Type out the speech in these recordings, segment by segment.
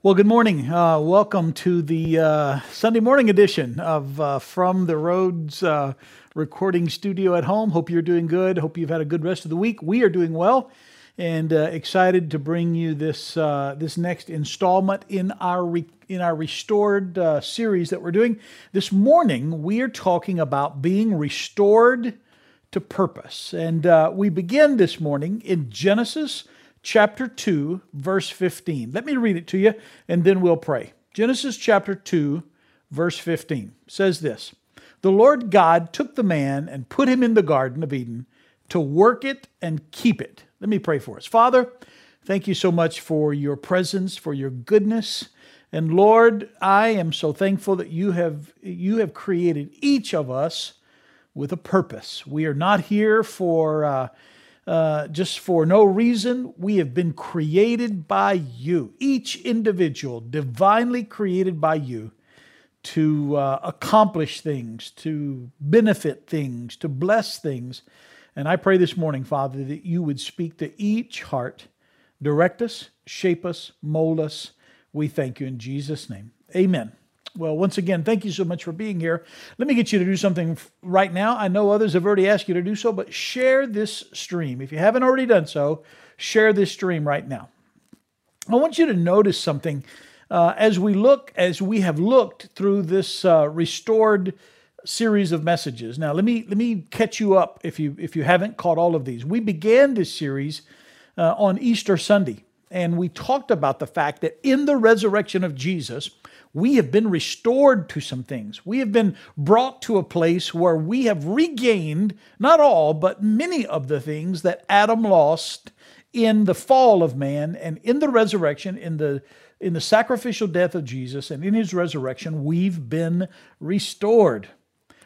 Well, good morning. Uh, welcome to the uh, Sunday morning edition of uh, From the Rhodes uh, recording studio at home. Hope you're doing good. Hope you've had a good rest of the week. We are doing well and uh, excited to bring you this uh, this next installment in our re- in our restored series that we're doing. This morning, we are talking about being restored to purpose, and we begin this morning in Genesis chapter 2, verse 15. Let me read it to you and then we'll pray. Genesis chapter 2, verse 15 says this The Lord God took the man and put him in the Garden of Eden to work it and keep it. Let me pray for us. Father, thank you so much for your presence, for your goodness. And Lord, I am so thankful that you have you have created each of us with a purpose. We are not here for uh, uh, just for no reason. We have been created by you, each individual divinely created by you to uh, accomplish things, to benefit things, to bless things. And I pray this morning, Father, that you would speak to each heart, direct us, shape us, mold us. We thank you in Jesus' name. Amen. Well, once again, thank you so much for being here. Let me get you to do something right now. I know others have already asked you to do so, but share this stream. If you haven't already done so, share this stream right now. I want you to notice something uh, as we look, as we have looked through this uh, restored series of messages. Now, let me let me catch you up if you if you haven't caught all of these. We began this series uh, on Easter Sunday, and we talked about the fact that in the resurrection of Jesus we have been restored to some things. We have been brought to a place where we have regained, not all, but many of the things that Adam lost in the fall of man and in the resurrection, in the in the sacrificial death of Jesus and in his resurrection, we've been restored.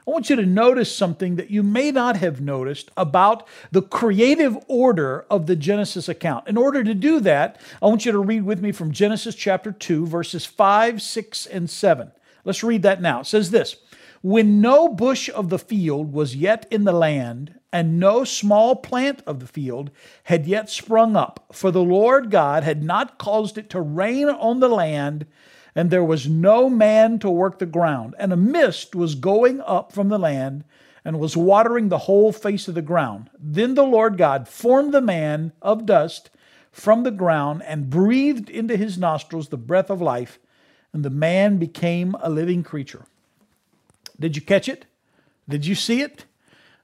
I want you to notice something that you may not have noticed about the creative order of the Genesis account. In order to do that, I want you to read with me from Genesis chapter 2, verses 5, 6, and 7. Let's read that now. It says this When no bush of the field was yet in the land, and no small plant of the field had yet sprung up, for the Lord God had not caused it to rain on the land and there was no man to work the ground. And a mist was going up from the land and was watering the whole face of the ground. Then the Lord God formed the man of dust from the ground and breathed into his nostrils the breath of life, and the man became a living creature. Did you catch it? Did you see it?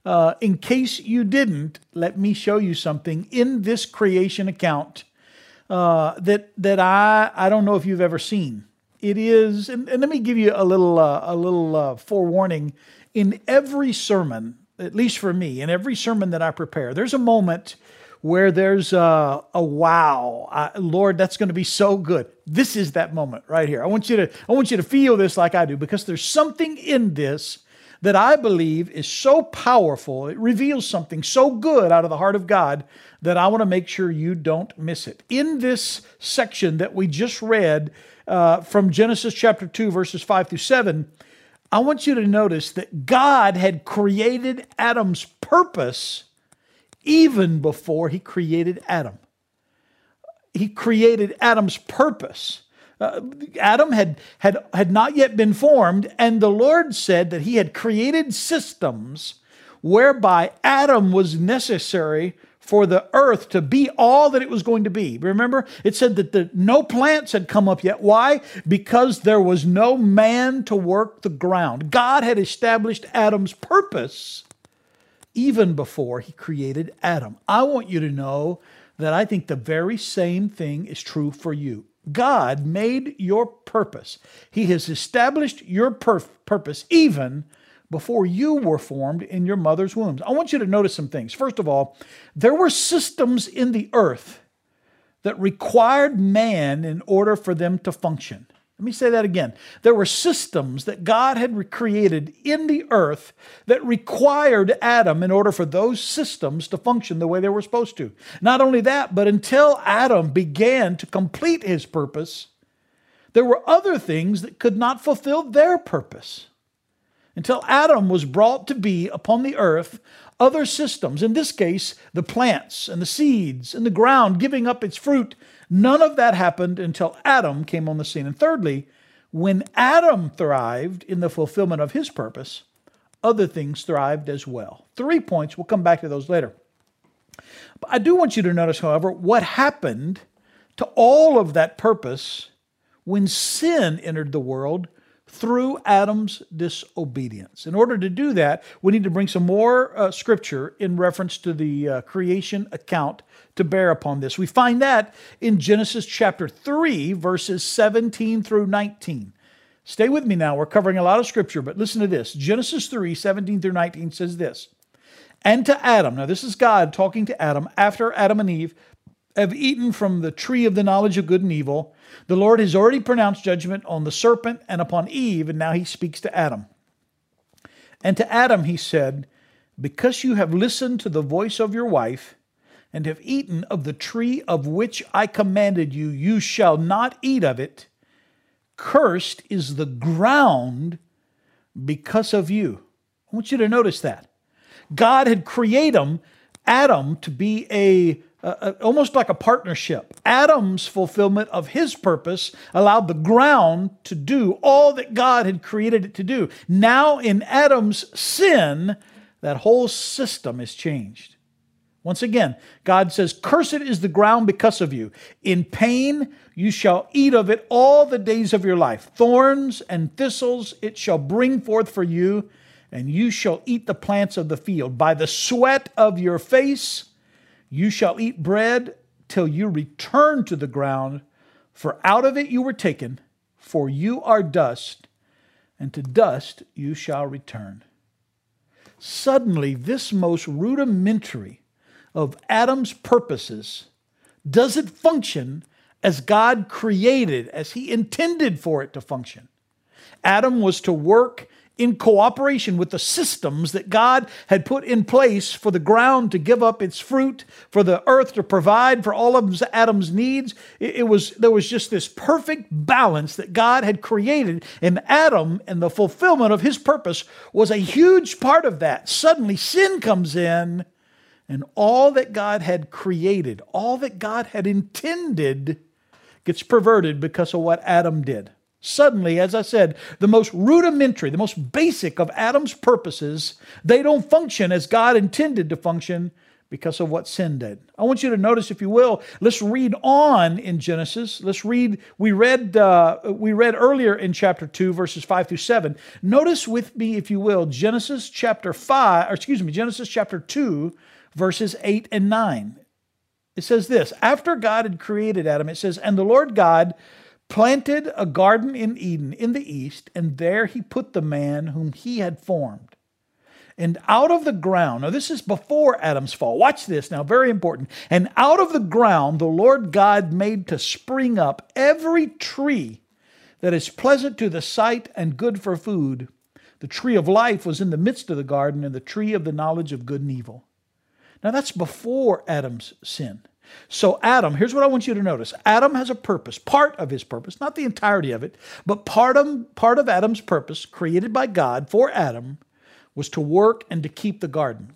Uh, in case you didn't, let me show you something in this creation account uh, that that I I don't know if you've ever seen it is, and, and let me give you a little uh, a little uh, forewarning. In every sermon, at least for me, in every sermon that I prepare, there's a moment where there's a, a wow, I, Lord, that's going to be so good. This is that moment right here. I want you to I want you to feel this like I do because there's something in this that I believe is so powerful. It reveals something so good out of the heart of God that I want to make sure you don't miss it. In this section that we just read, uh, from Genesis chapter 2, verses 5 through 7, I want you to notice that God had created Adam's purpose even before he created Adam. He created Adam's purpose. Uh, Adam had, had, had not yet been formed, and the Lord said that he had created systems whereby Adam was necessary for the earth to be all that it was going to be. Remember, it said that the, no plants had come up yet. Why? Because there was no man to work the ground. God had established Adam's purpose even before he created Adam. I want you to know that I think the very same thing is true for you. God made your purpose. He has established your purpose even before you were formed in your mother's womb. I want you to notice some things. First of all, there were systems in the earth that required man in order for them to function. Let me say that again. There were systems that God had created in the earth that required Adam in order for those systems to function the way they were supposed to. Not only that, but until Adam began to complete his purpose, there were other things that could not fulfill their purpose until Adam was brought to be upon the earth, other systems, in this case, the plants and the seeds and the ground giving up its fruit None of that happened until Adam came on the scene. And thirdly, when Adam thrived in the fulfillment of his purpose, other things thrived as well. Three points, we'll come back to those later. But I do want you to notice, however, what happened to all of that purpose when sin entered the world through Adam's disobedience. In order to do that, we need to bring some more uh, scripture in reference to the uh, creation account to bear upon this. We find that in Genesis chapter 3, verses 17 through 19. Stay with me now. We're covering a lot of scripture, but listen to this. Genesis 3, 17 through 19 says this. And to Adam, now this is God talking to Adam after Adam and Eve have eaten from the tree of the knowledge of good and evil. The Lord has already pronounced judgment on the serpent and upon Eve, and now he speaks to Adam. And to Adam he said, Because you have listened to the voice of your wife, and have eaten of the tree of which I commanded you, you shall not eat of it. Cursed is the ground because of you. I want you to notice that. God had created Adam, to be a uh, almost like a partnership. Adam's fulfillment of his purpose allowed the ground to do all that God had created it to do. Now, in Adam's sin, that whole system is changed. Once again, God says, Cursed is the ground because of you. In pain you shall eat of it all the days of your life. Thorns and thistles it shall bring forth for you, and you shall eat the plants of the field. By the sweat of your face you shall eat bread till you return to the ground, for out of it you were taken, for you are dust, and to dust you shall return. Suddenly, this most rudimentary of Adam's purposes does it function as God created, as He intended for it to function. Adam was to work in cooperation with the systems that God had put in place for the ground to give up its fruit, for the earth to provide for all of Adam's needs. It, was there was just this perfect balance that God had created, and Adam and the fulfillment of his purpose was a huge part of that. Suddenly, sin comes in, and all that God had created, all that God had intended, gets perverted because of what Adam did. Suddenly, as I said, the most rudimentary, the most basic of Adam's purposes, they don't function as God intended to function because of what sin did. I want you to notice, if you will, let's read on in Genesis. Let's read. We read. Uh, we read earlier in chapter two, verses five through seven. Notice with me, if you will, Genesis chapter five, or excuse me, Genesis chapter two, verses eight and nine. It says this: After God had created Adam, it says, "And the Lord God." Planted a garden in Eden in the east, and there he put the man whom he had formed. And out of the ground, now this is before Adam's fall. Watch this now, very important. And out of the ground, the Lord God made to spring up every tree that is pleasant to the sight and good for food. The tree of life was in the midst of the garden, and the tree of the knowledge of good and evil. Now that's before Adam's sin. So, Adam, here's what I want you to notice Adam has a purpose, part of his purpose, not the entirety of it, but part of, part of Adam's purpose, created by God for Adam, was to work and to keep the garden.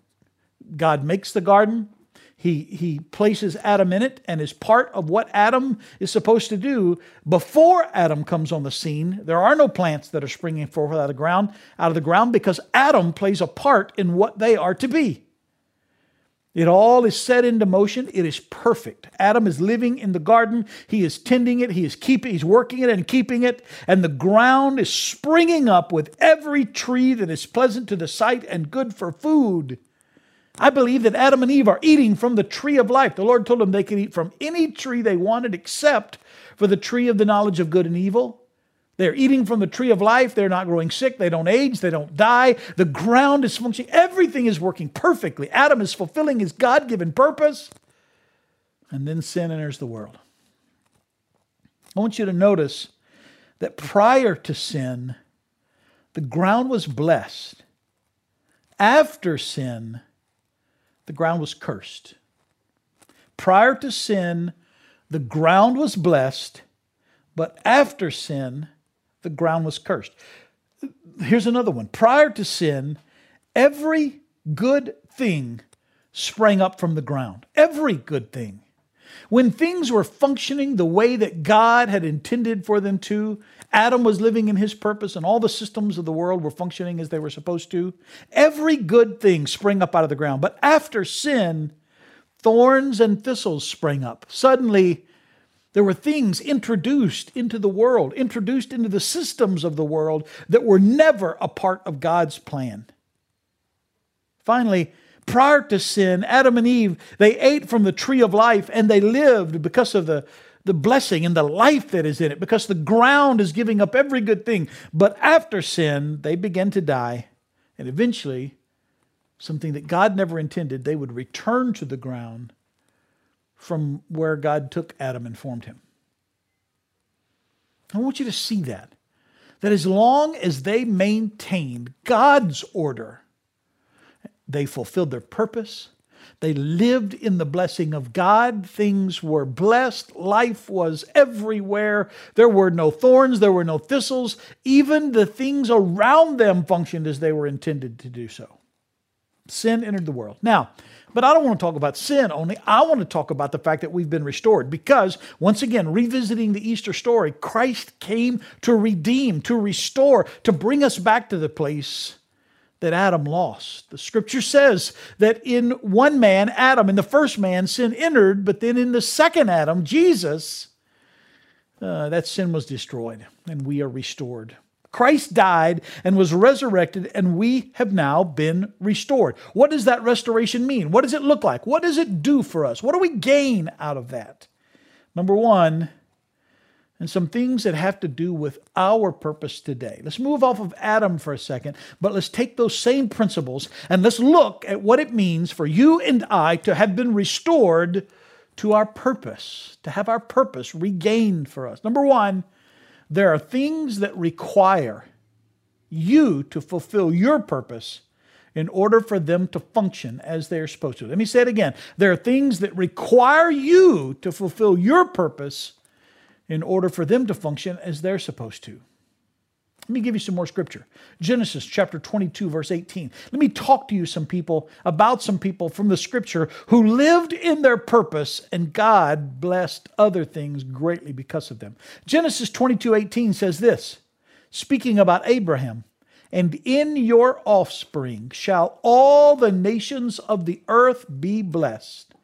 God makes the garden, he, he places Adam in it, and is part of what Adam is supposed to do before Adam comes on the scene. There are no plants that are springing forth out of the ground, out of the ground, because Adam plays a part in what they are to be. It all is set into motion. It is perfect. Adam is living in the garden. He is tending it. He is keeping, he's working it and keeping it. And the ground is springing up with every tree that is pleasant to the sight and good for food. I believe that Adam and Eve are eating from the tree of life. The Lord told them they could eat from any tree they wanted except for the tree of the knowledge of good and evil. They're eating from the tree of life. They're not growing sick. They don't age. They don't die. The ground is functioning. Everything is working perfectly. Adam is fulfilling his God given purpose. And then sin enters the world. I want you to notice that prior to sin, the ground was blessed. After sin, the ground was cursed. Prior to sin, the ground was blessed, but after sin, the ground was cursed. Here's another one. Prior to sin, every good thing sprang up from the ground. Every good thing. When things were functioning the way that God had intended for them to, Adam was living in his purpose and all the systems of the world were functioning as they were supposed to, every good thing sprang up out of the ground. But after sin, thorns and thistles sprang up. Suddenly, there were things introduced into the world, introduced into the systems of the world that were never a part of God's plan. Finally, prior to sin, Adam and Eve, they ate from the tree of life and they lived because of the, the blessing and the life that is in it, because the ground is giving up every good thing. But after sin, they began to die. And eventually, something that God never intended, they would return to the ground from where God took Adam and formed him. I want you to see that. That as long as they maintained God's order, they fulfilled their purpose. They lived in the blessing of God. Things were blessed. Life was everywhere. There were no thorns. There were no thistles. Even the things around them functioned as they were intended to do so. Sin entered the world. Now, but I don't want to talk about sin only. I want to talk about the fact that we've been restored because, once again, revisiting the Easter story, Christ came to redeem, to restore, to bring us back to the place that Adam lost. The scripture says that in one man, Adam, in the first man, sin entered, but then in the second Adam, Jesus, uh, that sin was destroyed and we are restored. Christ died and was resurrected, and we have now been restored. What does that restoration mean? What does it look like? What does it do for us? What do we gain out of that? Number one, and some things that have to do with our purpose today. Let's move off of Adam for a second, but let's take those same principles and let's look at what it means for you and I to have been restored to our purpose, to have our purpose regained for us. Number one, there are things that require you to fulfill your purpose in order for them to function as they are supposed to. Let me say it again. There are things that require you to fulfill your purpose in order for them to function as they're supposed to. Let me give you some more scripture. Genesis chapter 22, verse 18. Let me talk to you some people about some people from the scripture who lived in their purpose and God blessed other things greatly because of them. Genesis 22, 18 says this, speaking about Abraham, and in your offspring shall all the nations of the earth be blessed,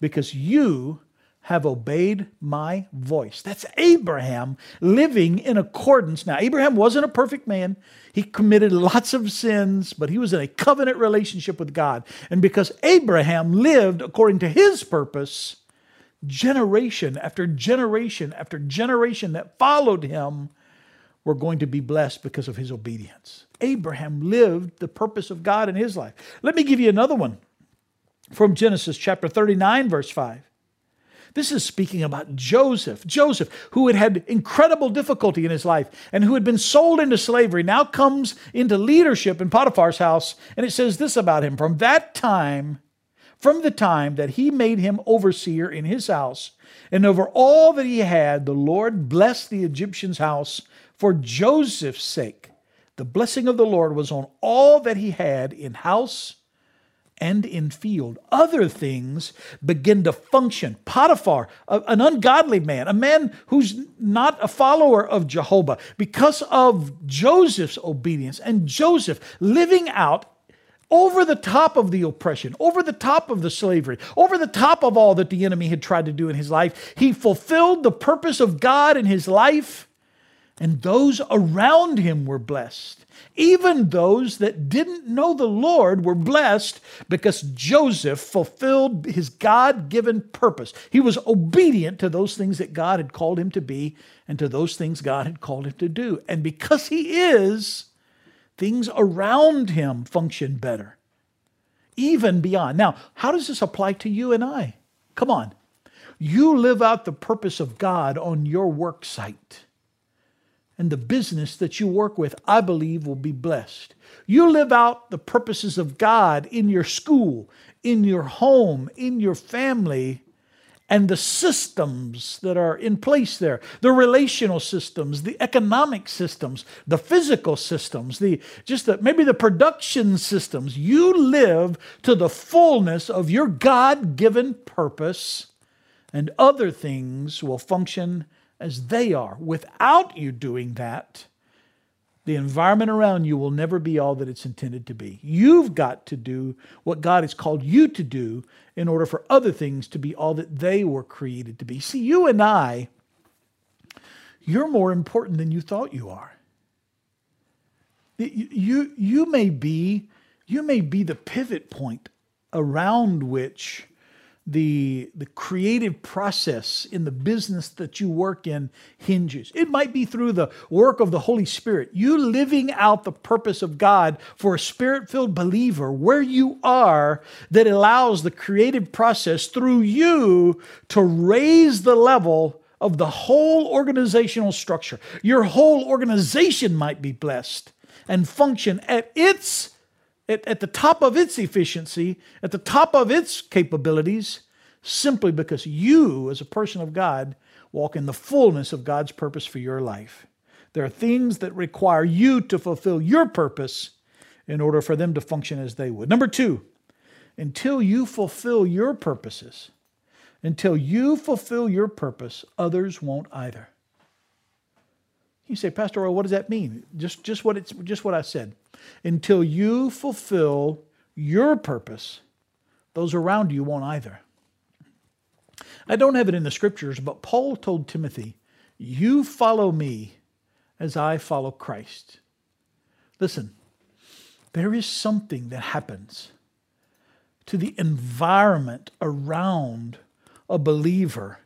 because you have obeyed my voice. That's Abraham living in accordance. Now, Abraham wasn't a perfect man. He committed lots of sins, but he was in a covenant relationship with God. And because Abraham lived according to his purpose, generation after generation after generation that followed him were going to be blessed because of his obedience. Abraham lived the purpose of God in his life. Let me give you another one from Genesis chapter 39, verse 5. This is speaking about Joseph. Joseph, who had had incredible difficulty in his life and who had been sold into slavery, now comes into leadership in Potiphar's house. And it says this about him From that time, from the time that he made him overseer in his house, and over all that he had, the Lord blessed the Egyptian's house for Joseph's sake. The blessing of the Lord was on all that he had in house and in field. Other things begin to function. Potiphar, an ungodly man, a man who's not a follower of Jehovah, because of Joseph's obedience and Joseph living out over the top of the oppression, over the top of the slavery, over the top of all that the enemy had tried to do in his life. He fulfilled the purpose of God in his life, and those around him were blessed. Even those that didn't know the Lord were blessed because Joseph fulfilled his God given purpose. He was obedient to those things that God had called him to be and to those things God had called him to do. And because he is, things around him function better, even beyond. Now, how does this apply to you and I? Come on. You live out the purpose of God on your work site and the business that you work with, I believe, will be blessed. You live out the purposes of God in your school, in your home, in your family, and the systems that are in place there the relational systems, the economic systems, the physical systems, the just the, maybe the production systems. You live to the fullness of your God given purpose and other things will function as they are. Without you doing that, the environment around you will never be all that it's intended to be. You've got to do what God has called you to do in order for other things to be all that they were created to be. See, you and I, you're more important than you thought you are. You, you, may be, you may be the pivot point around which the, the creative process in the business that you work in hinges. It might be through the work of the Holy Spirit, you living out the purpose of God for a spirit filled believer where you are that allows the creative process through you to raise the level of the whole organizational structure. Your whole organization might be blessed and function at its at, at the top of its efficiency, at the top of its capabilities, simply because you, as a person of God, walk in the fullness of God's purpose for your life. There are things that require you to fulfill your purpose in order for them to function as they would. Number two, until you fulfill your purposes, until you fulfill your purpose, others won't either. You say, Pastor, Roy, what does that mean? Just, just, what it's, just what I said. Until you fulfill your purpose, those around you won't either. I don't have it in the scriptures, but Paul told Timothy, You follow me as I follow Christ. Listen, there is something that happens to the environment around a believer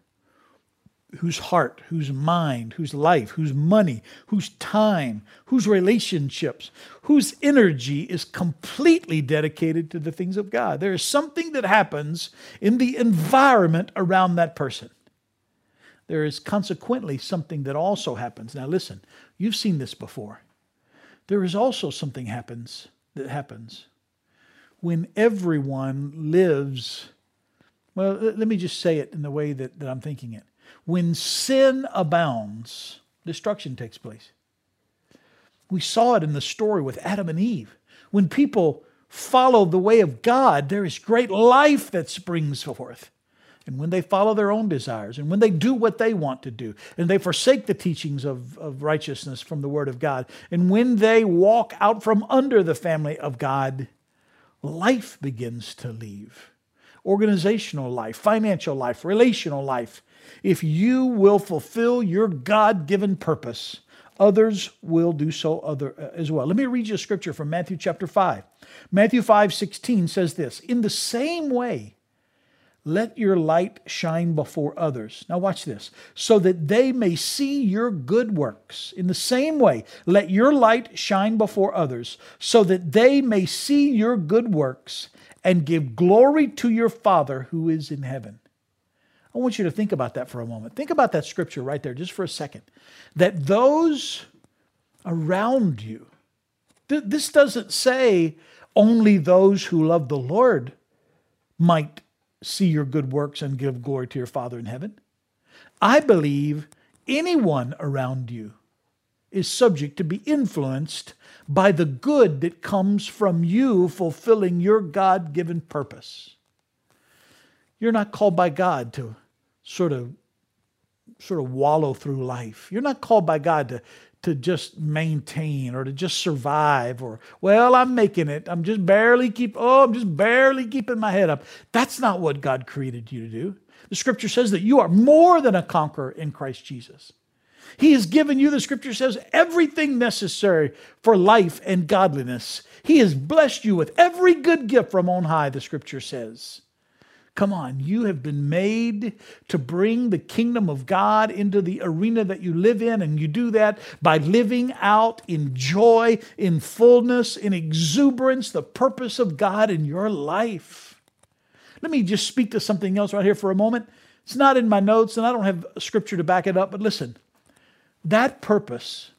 whose heart, whose mind, whose life, whose money, whose time, whose relationships, whose energy is completely dedicated to the things of God. There is something that happens in the environment around that person. There is consequently something that also happens. Now listen, you've seen this before. There is also something happens that happens when everyone lives well, let me just say it in the way that, that I'm thinking it when sin abounds, destruction takes place. We saw it in the story with Adam and Eve. When people follow the way of God, there is great life that springs forth. And when they follow their own desires, and when they do what they want to do, and they forsake the teachings of, of righteousness from the Word of God, and when they walk out from under the family of God, life begins to leave. Organizational life, financial life, relational life, if you will fulfill your God given purpose, others will do so other uh, as well. Let me read you a scripture from Matthew chapter 5. Matthew 5 16 says this In the same way, let your light shine before others. Now, watch this. So that they may see your good works. In the same way, let your light shine before others, so that they may see your good works and give glory to your Father who is in heaven. I want you to think about that for a moment. Think about that scripture right there, just for a second. That those around you, th- this doesn't say only those who love the Lord might see your good works and give glory to your Father in heaven. I believe anyone around you is subject to be influenced by the good that comes from you fulfilling your God given purpose. You're not called by God to sort of sort of wallow through life. You're not called by God to to just maintain or to just survive or well i'm making it. I'm just barely keep oh i'm just barely keeping my head up. That's not what god created you to do. The scripture says that you are more than a conqueror in christ jesus. He has given you the scripture says everything necessary for life and godliness. He has blessed you with every good gift from on high the scripture says Come on, you have been made to bring the kingdom of God into the arena that you live in, and you do that by living out in joy, in fullness, in exuberance, the purpose of God in your life. Let me just speak to something else right here for a moment. It's not in my notes, and I don't have scripture to back it up, but listen. That purpose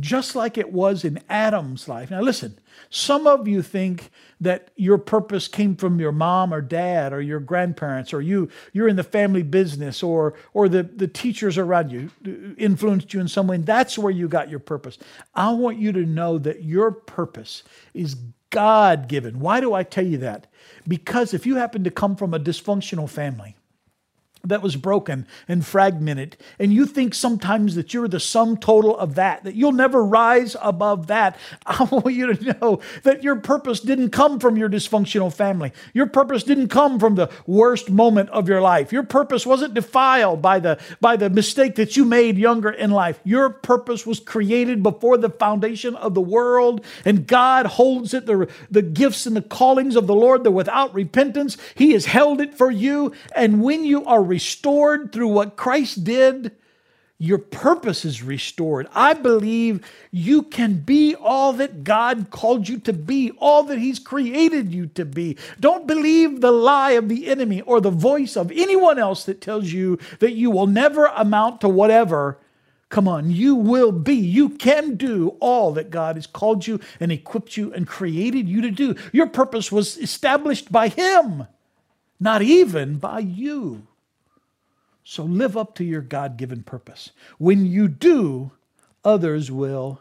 just like it was in Adam's life. Now, listen, some of you think that your purpose came from your mom or dad or your grandparents or you you're in the family business or or the, the teachers around you influenced you in some way and that's where you got your purpose. I want you to know that your purpose is god given why do i tell you that? Because if you happen to come from a dysfunctional family that was broken and fragmented. And you think sometimes that you're the sum total of that, that you'll never rise above that. I want you to know that your purpose didn't come from your dysfunctional family. Your purpose didn't come from the worst moment of your life. Your purpose wasn't defiled by the, by the mistake that you made younger in life. Your purpose was created before the foundation of the world, and God holds it, the, the gifts and the callings of the Lord, they're without repentance. He has held it for you. And when you are restored through what Christ did, your purpose is restored. I believe you can be all that God called you to be, all that He's created you to be. Don't believe the lie of the enemy or the voice of anyone else that tells you that you will never amount to whatever. Come on, you will be, you can do all that God has called you and equipped you and created you to do. Your purpose was established by Him, not even by you. So live up to your God given purpose. When you do, others will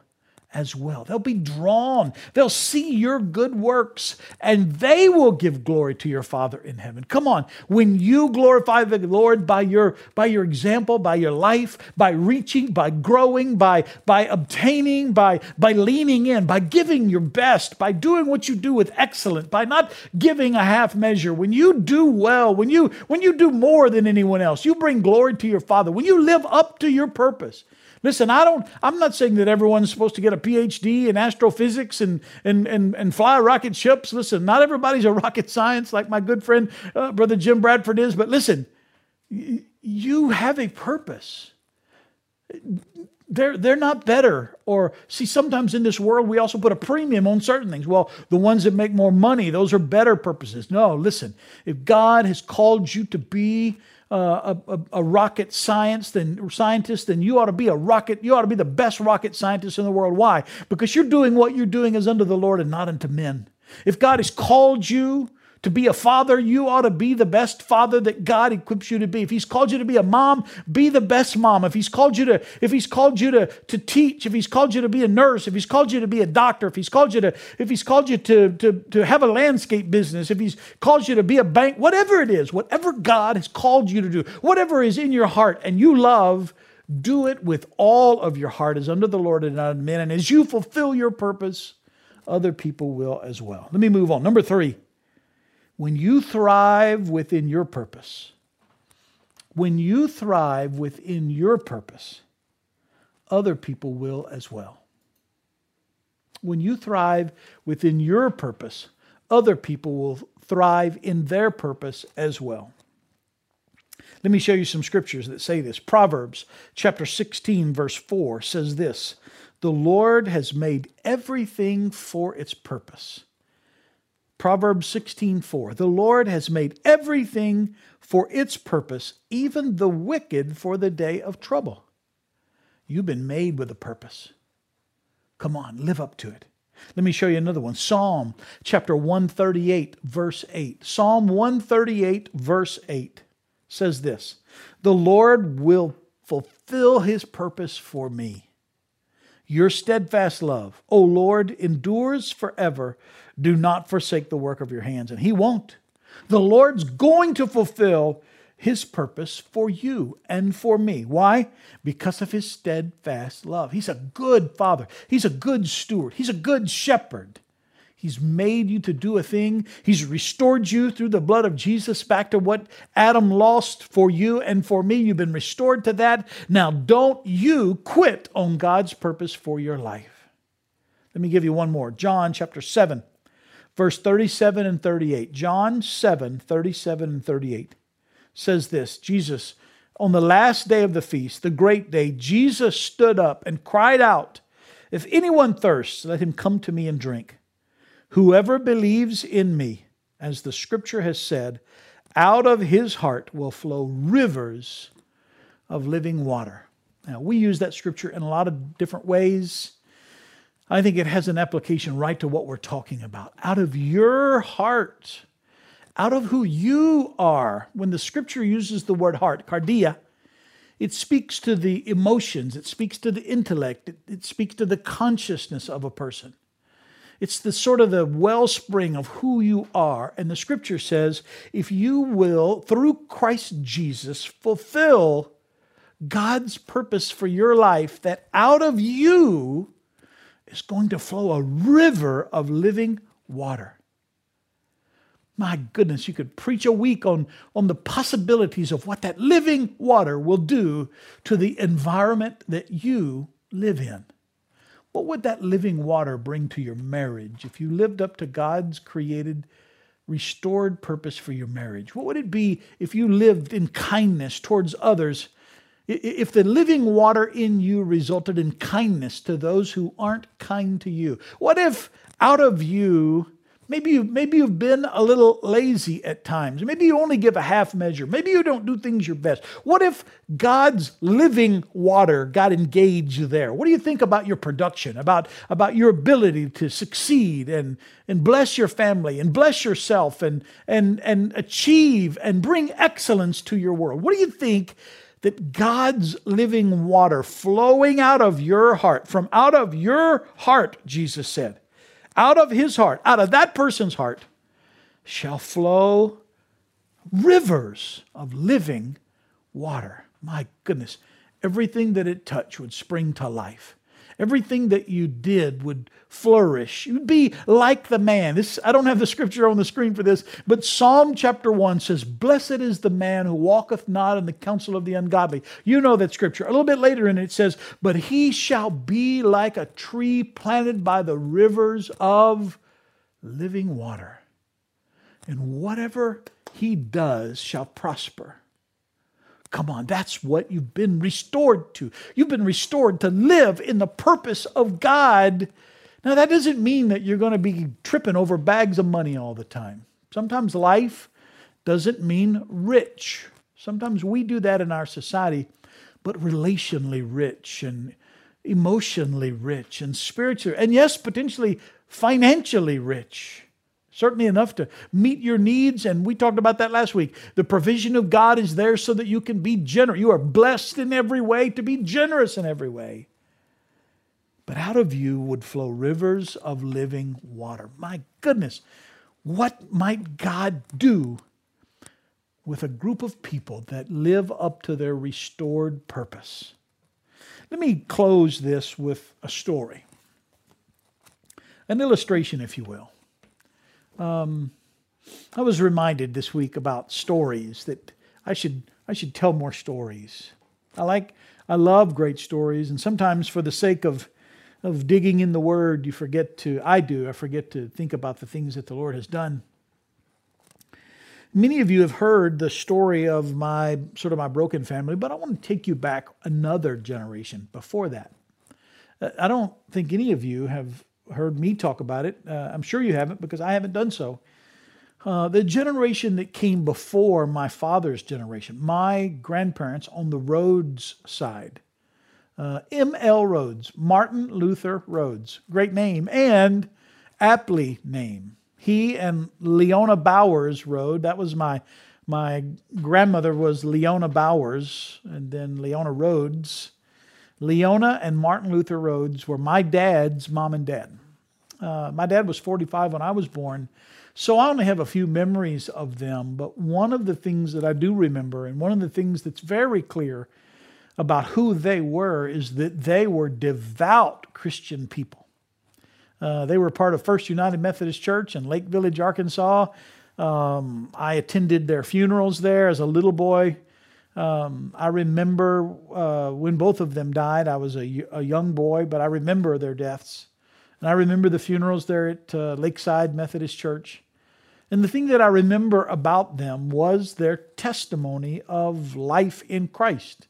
as well. They'll be drawn. They'll see your good works and they will give glory to your Father in heaven. Come on. When you glorify the Lord by your by your example, by your life, by reaching, by growing, by by obtaining, by by leaning in, by giving your best, by doing what you do with excellence, by not giving a half measure. When you do well, when you when you do more than anyone else, you bring glory to your Father. When you live up to your purpose, Listen, I don't, I'm not saying that everyone's supposed to get a PhD in astrophysics and, and, and, and fly rocket ships. Listen, not everybody's a rocket science like my good friend, uh, Brother Jim Bradford is, but listen, you have a purpose. They're, they're not better. Or, see, sometimes in this world, we also put a premium on certain things. Well, the ones that make more money, those are better purposes. No, listen, if God has called you to be uh, a, a, rocket science then scientist, then you ought to be a rocket. You ought to be the best rocket scientist in the world. Why? Because you're doing what you're doing is unto the Lord and not unto men. If God has called you to be a father, you ought to be the best father that God equips you to be. If He's called you to be a mom, be the best mom. If He's called you to, if He's called you to, to teach, if He's called you to be a nurse, if He's called you to be a doctor, if He's called you to, if He's called you to, to, to have a landscape business, if He's called you to be a bank, whatever it is, whatever God has called you to do, whatever is in your heart and you love, do it with all of your heart as under the Lord and not men. And as you fulfill your purpose, other people will as well. Let me move on. Number three. When you thrive within your purpose, when you thrive within your purpose, other people will as well. When you thrive within your purpose, other people will thrive in their purpose as well. Let me show you some scriptures that say this. Proverbs chapter 16, verse 4 says this The Lord has made everything for its purpose Proverbs 16:4 The Lord has made everything for its purpose, even the wicked for the day of trouble. You've been made with a purpose. Come on, live up to it. Let me show you another one. Psalm chapter 138 verse 8. Psalm 138 verse 8 says this, "The Lord will fulfill his purpose for me." Your steadfast love, O Lord, endures forever. Do not forsake the work of your hands. And He won't. The Lord's going to fulfill His purpose for you and for me. Why? Because of His steadfast love. He's a good Father, He's a good steward, He's a good shepherd. He's made you to do a thing. He's restored you through the blood of Jesus back to what Adam lost for you and for me. You've been restored to that. Now, don't you quit on God's purpose for your life. Let me give you one more. John chapter 7, verse 37 and 38. John 7, 37 and 38 says this Jesus, on the last day of the feast, the great day, Jesus stood up and cried out, If anyone thirsts, let him come to me and drink. Whoever believes in me, as the scripture has said, out of his heart will flow rivers of living water. Now, we use that scripture in a lot of different ways. I think it has an application right to what we're talking about. Out of your heart, out of who you are, when the scripture uses the word heart, cardia, it speaks to the emotions, it speaks to the intellect, it, it speaks to the consciousness of a person. It's the sort of the wellspring of who you are. And the scripture says, if you will, through Christ Jesus, fulfill God's purpose for your life, that out of you is going to flow a river of living water. My goodness, you could preach a week on, on the possibilities of what that living water will do to the environment that you live in. What would that living water bring to your marriage if you lived up to God's created, restored purpose for your marriage? What would it be if you lived in kindness towards others? If the living water in you resulted in kindness to those who aren't kind to you? What if out of you Maybe you maybe you've been a little lazy at times. Maybe you only give a half measure. Maybe you don't do things your best. What if God's living water got engaged there? What do you think about your production, about, about your ability to succeed and, and bless your family and bless yourself and, and, and achieve and bring excellence to your world? What do you think that God's living water flowing out of your heart, from out of your heart, Jesus said, out of his heart, out of that person's heart, shall flow rivers of living water. My goodness, everything that it touched would spring to life. Everything that you did would flourish. You'd be like the man. This I don't have the scripture on the screen for this, but Psalm chapter 1 says, Blessed is the man who walketh not in the counsel of the ungodly. You know that scripture. A little bit later in it, it says, But he shall be like a tree planted by the rivers of living water. And whatever he does shall prosper. Come on, that's what you've been restored to. You've been restored to live in the purpose of God. Now, that doesn't mean that you're going to be tripping over bags of money all the time. Sometimes life doesn't mean rich. Sometimes we do that in our society, but relationally rich and emotionally rich and spiritually, and yes, potentially financially rich certainly enough to meet your needs. And we talked about that last week. The provision of God is there so that you can be generous. You are blessed in every way to be generous in every way. But out of you would flow rivers of living water. My goodness, what might God do with a group of people that live up to their restored purpose? Let me close this with a story, an illustration, if you will. Um, I was reminded this week about stories that I should I should tell more stories. I like I love great stories, and sometimes for the sake of of digging in the Word, you forget to. I do. I forget to think about the things that the Lord has done. Many of you have heard the story of my sort of my broken family, but I want to take you back another generation before that. Uh, I don't think any of you have heard me talk about it. Uh, I'm sure you haven't because I haven't done so. Uh, the generation that came before my father's generation, my grandparents on the Rhodes side, uh, M.L. Rhodes, Martin Luther Rhodes, great name and aptly name. He and Leona Bowers Rhodes, that was my my grandmother was Leona Bowers, and then Leona Rhodes. Leona and Martin Luther Rhodes were my dad's mom and dad. Uh, my dad was 45 when I was born, so I only have a few memories of them. But one of the things that I do remember, and one of the things that's very clear about who they were, is that they were devout Christian people. Uh, they were part of First United Methodist Church in Lake Village, Arkansas. Um, I attended their funerals there as a little boy. Um, I remember uh, when both of them died. I was a, a, young boy, but I remember their deaths. And I remember the funerals there at uh, Lakeside Methodist Church. And the thing that I remember about them was their testimony of life in Christ.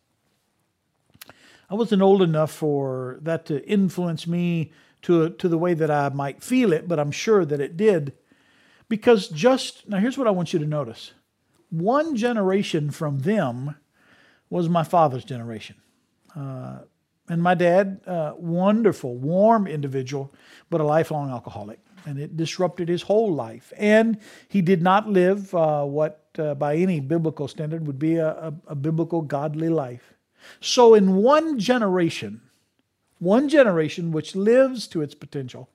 I wasn't old enough for that to influence me to, to the way that I might feel it, but I'm sure that it did. Because just, now here's what I want you to notice one generation from them was my father's generation. Uh, and my dad, uh, wonderful, warm individual, but a lifelong alcoholic. And it disrupted his whole life. And he did not live uh, what, uh, by any biblical standard, would be a, a, a biblical, godly life. So, in one generation, one generation which lives to its potential,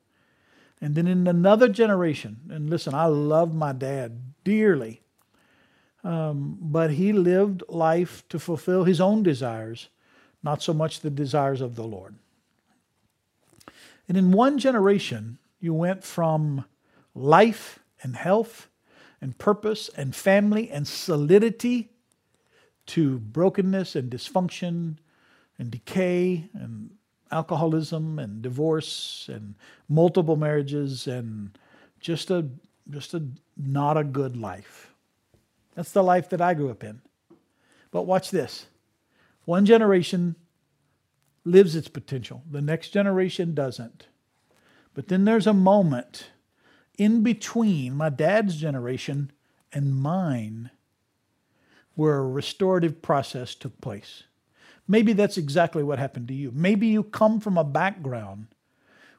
And then in another generation, and listen, I love my dad dearly, um, but he lived life to fulfill his own desires, not so much the desires of the Lord. And in one generation, you went from life and health and purpose and family and solidity to brokenness and dysfunction and decay and alcoholism and divorce and multiple marriages and just a just a not a good life. That's the life that I grew up in. But watch this. One generation lives its potential. The next generation doesn't. But then there's a moment in between my dad's generation and mine where a restorative process took place. Maybe that's exactly what happened to you. Maybe you come from a background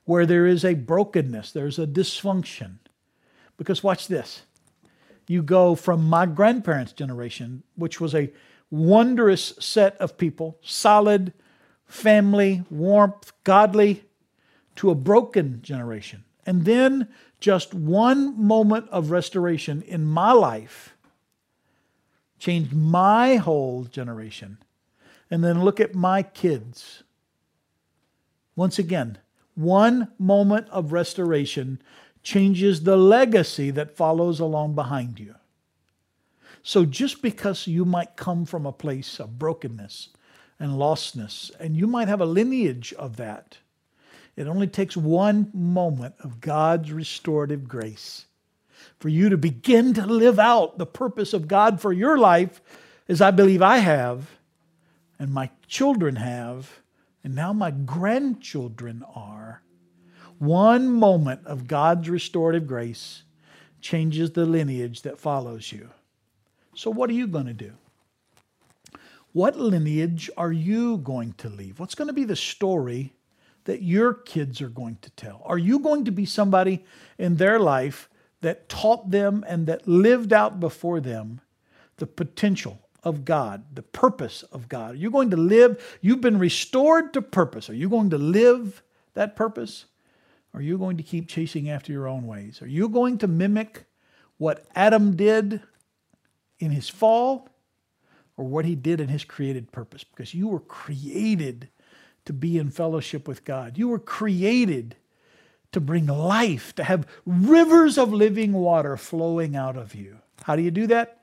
where there is a brokenness, there's a dysfunction. Because watch this. You go from my grandparents' generation, which was a wondrous set of people, solid, family, warmth, godly, to a broken generation. And then just one moment of restoration in my life changed my whole generation and then look at my kids. Once again, one moment of restoration changes the legacy that follows along behind you. So just because you might come from a place of brokenness and lostness, and you might have a lineage of that, it only takes one moment of God's restorative grace for you to begin to live out the purpose of God for your life, as I believe I have, and my children have, and now my grandchildren are. One moment of God's restorative grace changes the lineage that follows you. So, what are you going to do? What lineage are you going to leave? What's going to be the story that your kids are going to tell? Are you going to be somebody in their life that taught them and that lived out before them the potential of God, the purpose of God. Are You're going to live, you've been restored to purpose. Are you going to live that purpose? Are you going to keep chasing after your own ways? Are you going to mimic what Adam did in his fall or what he did in his created purpose? Because you were created to be in fellowship with God. You were created to bring life, to have rivers of living water flowing out of you. How do you do that?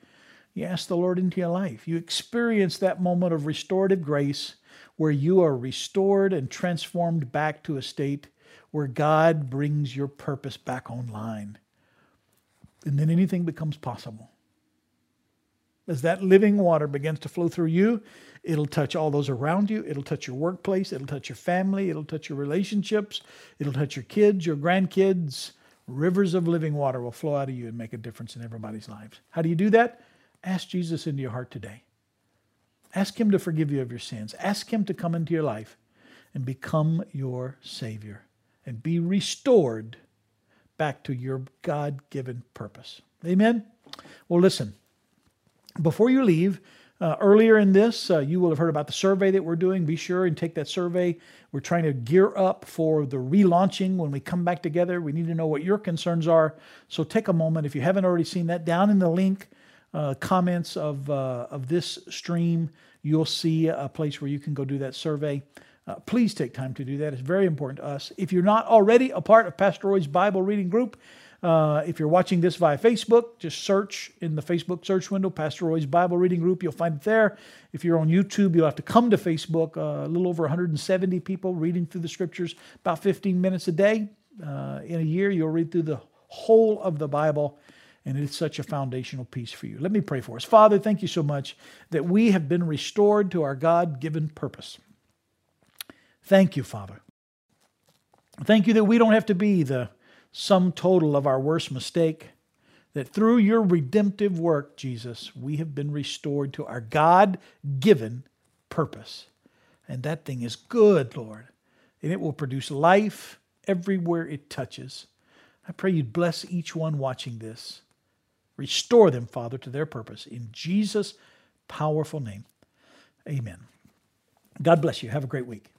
You ask the Lord into your life. You experience that moment of restorative grace where you are restored and transformed back to a state where God brings your purpose back online. And then anything becomes possible. As that living water begins to flow through you, it'll touch all those around you. It'll touch your workplace. It'll touch your family. It'll touch your relationships. It'll touch your kids, your grandkids. Rivers of living water will flow out of you and make a difference in everybody's lives. How do you do that? Ask Jesus into your heart today. Ask Him to forgive you of your sins. Ask Him to come into your life and become your Savior and be restored back to your God given purpose. Amen? Well, listen, before you leave, uh, earlier in this, uh, you will have heard about the survey that we're doing. Be sure and take that survey. We're trying to gear up for the relaunching when we come back together. We need to know what your concerns are. So take a moment. If you haven't already seen that, down in the link uh, comments of, uh, of this stream, you'll see a place where you can go do that survey. Uh, please take time to do that. It's very important to us. If you're not already a part of Pastor Roy's Bible reading group, uh, if you're watching this via Facebook, just search in the Facebook search window, Pastor Roy's Bible Reading Group. You'll find it there. If you're on YouTube, you'll have to come to Facebook. Uh, a little over 170 people reading through the scriptures, about 15 minutes a day. Uh, in a year, you'll read through the whole of the Bible and it's such a foundational piece for you. Let me pray for us. Father, thank you so much that we have been restored to our God given purpose. Thank you, Father. Thank you that we don't have to be the sum total of our worst mistake, that through your redemptive work, Jesus, we have been restored to our God given purpose. And that thing is good, Lord, and it will produce life everywhere it touches. I pray you'd bless each one watching this. Restore them, Father, to their purpose. In Jesus' powerful name. Amen. God bless you. Have a great week.